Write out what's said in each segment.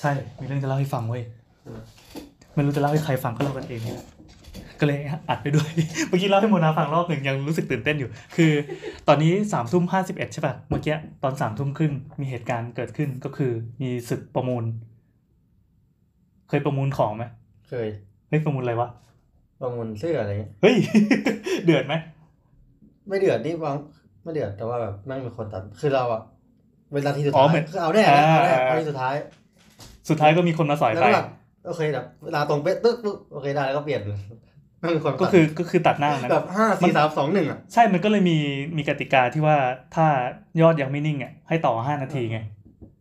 ใช่ มีเรื่องจะเล่าให้ฟังเว้ยไม่รู้จะเล่าให้ใครฟังก็เล่ากันเองนี่แหละก็เลยอัดไปด้วย เมื่อกี้เล่าให้โมนาฟังรอบหนึ่งยังรู้สึกตื่นเต้นอยู่ คือ ตอนนี้สามทุ่มห้าสิบเอ็ดใช่ป่ะ เมื่อกี้ตอนสามทุ่มครึ่งมีเหตุการณ์เกิดขึ้นก็คือมีศึกประมูล เคยประมูลของไหมเคยเฮ้ยประมูลอะไรวะ ประมูลเสื้ออะไรเงี้ย เฮ้ย เดือดไหม ไม่เดือดนี่วางไม่เดือดแต่ว่าแบบแม่งมีคนตัด คือเราอะเวลาที่สุดอ๋อท้ายเหมือนคือเอาแน่นะเอาแน่อ่าเอาที่สุดท้าย สุดท้ายก็มีคนมาสอยแล้วไป ก็แบบโอเคแบบเวลาตรงเป๊ะตึ๊กปึ๊บโอเคได้แล้วก็เปลี่ยนแม่งมีคนตัดก็คือก็คือตัดหน้านะ แบบห้าสี่สามสองหนึ่งอะใช่มันก็เลยมีมีกติกาที่ว่าถ้ายอดยังไม่นิ่งอะให้ต่อห้านาทีไง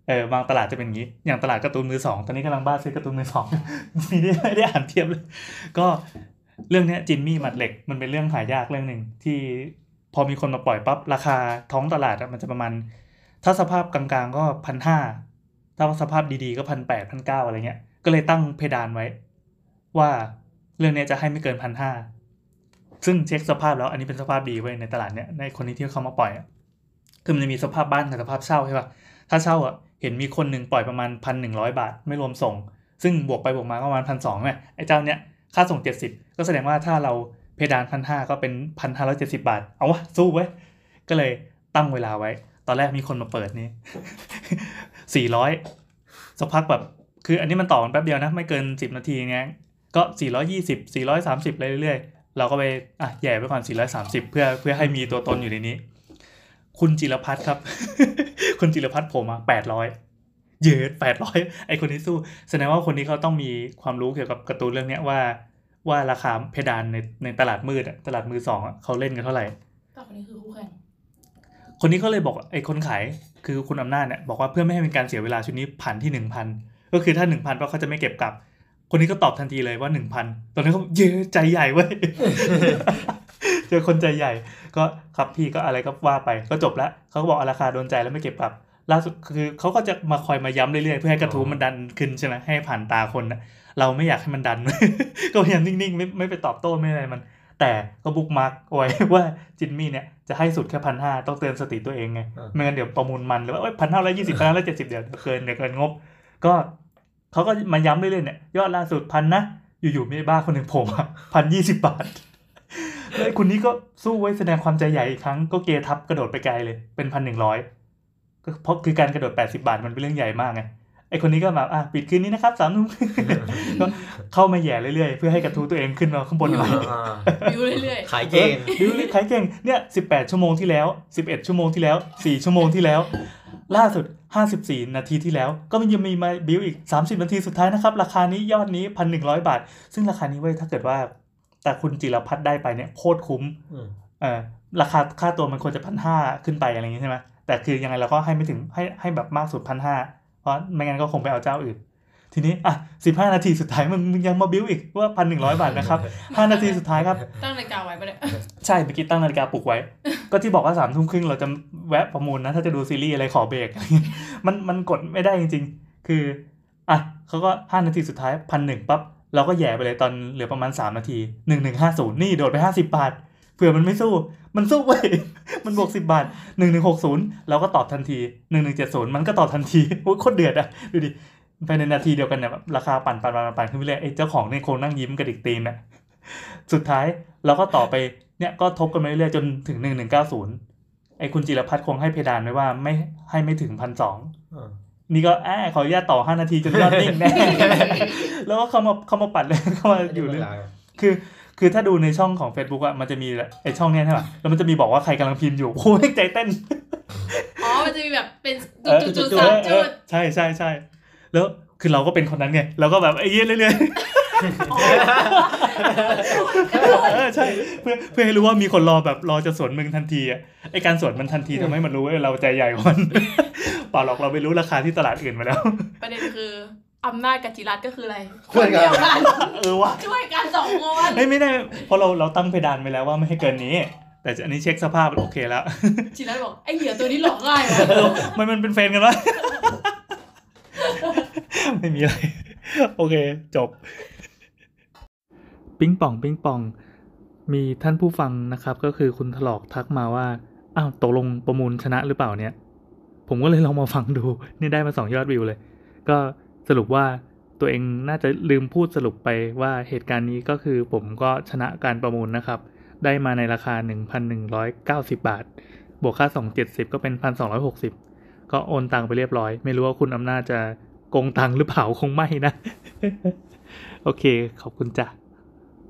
เออบางตลาดจะเป็นอย่างนี้ อย่างตลาดการ์ตูนมือสองตอนนี้กำลังบ้าซื้อการ์ตูนมือสอง มีได้ไม่ได้อ่านเทียบเลย ก็เรื่องเนี้ยจินมี่หมัดเหล็กมันเป็นเรื่องหายากเรื่องหนึ่งที่พอมีคนมาปล่อยปั๊บราคาท้องตลาดอะมันจะประมาณ ถ้าสภาพกลางๆก็พันห้า ถ้าสภาพดีๆก็พันแปดพันเก้าอะไรเงี้ย ก็เลยตั้งเพดานไว้ ว่าเรื่องนี้จะให้ไม่เกินพันห้าซึ่งเช็คสภาพแล้วอันนี้เป็นสภาพดีเว้ในตลาดเนี้ยในคนที่เขามาปล่อยอะคือมันจะมีสภาพบ้านกับสภาพเช่าใช่ปะถ้าเช่าอะเห็นมีคนหนึ่งปล่อยประมาณพันหนึ่งร้อยบาทไม่รวมส่ง ซึ่งบวกไปบวกมาก็ประมาณพันสองเนี่ยไอ้เจ้าเนี้ยค่าส่งเจ็ดสิบก็แสดงว่าถ้าเราเพดานพันห้าก็เป็นพันห้าร้อยเจ็ดสิบาท เอาวะสู้ไว้ก็เลยตั้งเวลาไว้ ตอนแรกมีคนมาเปิดนี่ สี่ร้อยสักพักแบบ คืออันนี้มันต่อกันแป๊บเดียวนะ ไม่เกินสิบนาทีเนี้ยก็420 430เรื่อยๆ เราก็ไปอะแย่ไปก่อน430เพื่อเพื่อให้มีตัวตนอยู่ในนี้ คุณจิรพัฒน์ครับ คุณจิรพัฒน์ผมอะ800เยอะ800ไอคนนี้สู้ แสดงว่าคนนี้เขาต้องมีความรู้เกี่ยวกับการ์ตูนเรื่องเนี้ยว่าว่าราคาเพดานในในตลาดมืดอะตลาดมือสองอะเขาเล่นกันเท่าไหร่แต่คนนี้คือคู่แข่งคนนี้ก็เลยบอกไอ้คนขาย คือคุณอำนาจเนี่ยบอกว่าเพื่อไม่ให้เป็นการเสียเวลาชุดนี้ผ่านที่หนึ่งพันก็คือถ้าหนึ่งพันเขาจะไม่เก็บกลับ คนนี้ก็ตอบทันทีเลยว่าหนึ่งพันตอนนั้นเขาเย้ใจใหญ่เว้ยเจอคนใจใหญ่ ก็ครับพี่ก็อะไรก็ว่าไปก็จบล้วเขาก็บอกราคาโดนใจแล้วไม่เก็บกลับล่าสุดคือเขาก็จะมาคอยมาย้ำเรื่อยๆเพื่อให้กระทู้มันดันขึ้นใช่ไหมให้ผ่านตาคนนะเราไม่อยากให้มันดัน ก็พยายามนิ่งๆไม่ไม่ไปตอบโต้ไม่อะไรมัน แต่ก็บุ๊กมาร์กไว้ว่าจินมี่เนี่ยจะให้สุดแค่พันห้าต้องเตือนสติตัวเองไงอ่าไม่งั้นเดี๋ยวประมูลมันหรือว่าพันห้าร้อยยี่สิบพันห้าร้อยเจ็ดสิบเดี๋ยวเกินเดี๋ยวเกินงบ ก็เขาก็มาย้ำเรื่อยๆเนี่ยยอดล่าสุดพันนะอยู่ๆมีบ้าคนหนึ่งโผล่มาพันยี่สิบบาทแล้วไอ้คุณนี้ก็สู้ไว้แสดงความใจใหญ่อีกครั้งก็เกทับกระโดดไปไกลเลยเป็นพันหนึ่งร้อยก็เพราะคือการกระโดดแปดสิบาทมันเป็นเรื่องใหญ่มากไงไอคนนี้ก็มาอะปิดคืนนี้นะครับสามทุ่มก็ เข้ามาแหย่เรื่อยๆ เพื่อให้กระทู้ตัวเองขึ้นมาข้างบนหน่อยอ่าวิวเรื่อยขายเก่งบิวขายเก่งเนี่ยสิบแปดชั่วโมงที่แล้วสิบเอ็ดชั่วโมงที่แล้วสี่ชั่วโมงที่แล้ว ล่าสุดห้าสิบสี่นาทีที่แล้ว ก็มันยังมีมาบิวอีกสามสิบนาทีสุดท้ายนะครับ ราคานี้ยอดนี้พันหนึ่งร้อยบาท ซึ่งราคานี้เว้ยถ้าเกิดว่า แต่คุณจิรพัฒน์ได้ไปเนี่ยโคตรคุ้มอืมเออราคาค่าตัวมันควรจะพันห้าขึ้นไปอะไรอย่างงี้ใช่ไหมแต่คือยังไงเราก็ให้ไม่ถึงให้ให้แบบมากสุดพันห้าเพราะไม่งั้นก็คงไปเอาเจ้าอื่น ทีนี้อะสิบห้านาทีสุดท้ายมึงมึงยังมาบิวอีกว่าพันหนึ่งร้อยบาทนะครับห้านาทีสุดท้ายครับๆตั้งนาฬิกาไว้ปะเนี่ยใช่เมื่อกี้ตั้งนาฬิกาปลุกไว้ ก็ที่บอกว่าสามทุ่มครึ่งเราจะแวะประมูลนะ ถ้าจะดูซีรีส์อะไรขอเบรกมันมันกดไม่ได้จริง ๆ คืออะเขาก็ห้านาทีสุดท้ายพันหนึ่งปั๊บเราก็แหย่ไปเลยตอนเหลือประมาณสามนาทีหนึ่งหนึ่งห้าศูนย์นี่โดดไปห้าสิบาทเผื่อมันไม่สู้ มันสู้เว้ย มันบวกสิบาทหนึ่งหนึ่งหกศูนย์เราก็ตอบทันทีหนึ่งหนึ่งเจ็ดศูนย์มันก็ตอบทันทีโอ้ยโคตรเดือดอะดูดิ ภายในนาทีเดียวกันเนี่ยแบบราคาปั่นปั่นปั่นปั่นขึ้นไปเรื่อยไอ้เจ้าของเนี่ยคงนั่งยิ้มกระดิกตีนอะสุดท้ายเราก็ต่อไปเนี่ยก็ทบกันมาเรื่อยๆจนถึงหนึ่งหนึ่งเก้าศูนย์ไอ้คุณจิรพัฒน์คงให้เพดานไว้ว่าไม่ให้ไม่ถึงพันสองอ่านี่ก็แอบขออนุญาตต่อห้านาทีจนยอดนิ่งแน่แล้วก็เขามาเขามาปัดเลยเขามาอยู่เลยคือ คือถ้าดูในช่องของ Facebook อะมันจะมีไอช่องเนี้ยใช่ป่ะแล้วมันจะมีบอกว่าใครกำลังพิมพ์อยู่โอ้ยใจเต้นอ๋อมันจะมีแบบเป็นเออจุดๆเอสามอเอจุอดใช่ใช่ใช่ แล้วคือเราก็เป็นคนนั้นไงเราก็แบบไอ้เยี่ยเรื่อยๆเออใช่เพื่อเพื่อให้รู้ว่ามีคนรอแบบรอจะสวนมึงทันทีอะไอการสวนมันทันทีทำให้มันรู้ว่าเราใจใหญ่กว่ามันเปล่าหรอกเราไปรู้ราคาที่ตลาดอื่นมาแล้ว ประเด็นคืออำนาจกับจิรัตน์ก็คืออะไรเพื่อนกันเดียวกันเออว่ะช่วยกันสองคนเฮ้ยไม่ได้เพราะเราเราตั้งเพดานไปแล้วว่าไม่ให้เกินนี้ แต่อันนี้เช็คสภาพโอเคแล้วจิรัตน์บอกไอ้เหยื่อตัวนี้หลอกง่ายว่ะเออมันมันเป็นแฟนกันวะ ไม่มีอะไร โอเค จบ ปิ้งป่อง ปิ้งป่อง มีท่านผู้ฟังนะครับ ก็คือคุณถลอกทักมาว่า อ้าวตกลงประมูลชนะหรือเปล่าเนี่ย ผมก็เลยลองมาฟังดู นี่ได้มาสองยอดวิวเลย ก็สรุปว่าตัวเองน่าจะลืมพูดสรุปไปว่าเหตุการณ์นี้ก็คือผมก็ชนะการประมูลนะครับ ได้มาในราคา 1,190 บาท บวกค่า 270 ก็เป็น 1,260 ก็โอนตังไปเรียบร้อย ไม่รู้ว่าคุณอำนาจจะ โกงตังหรือเปล่าคงไม่นะ โอเค ขอบคุณจ้ะ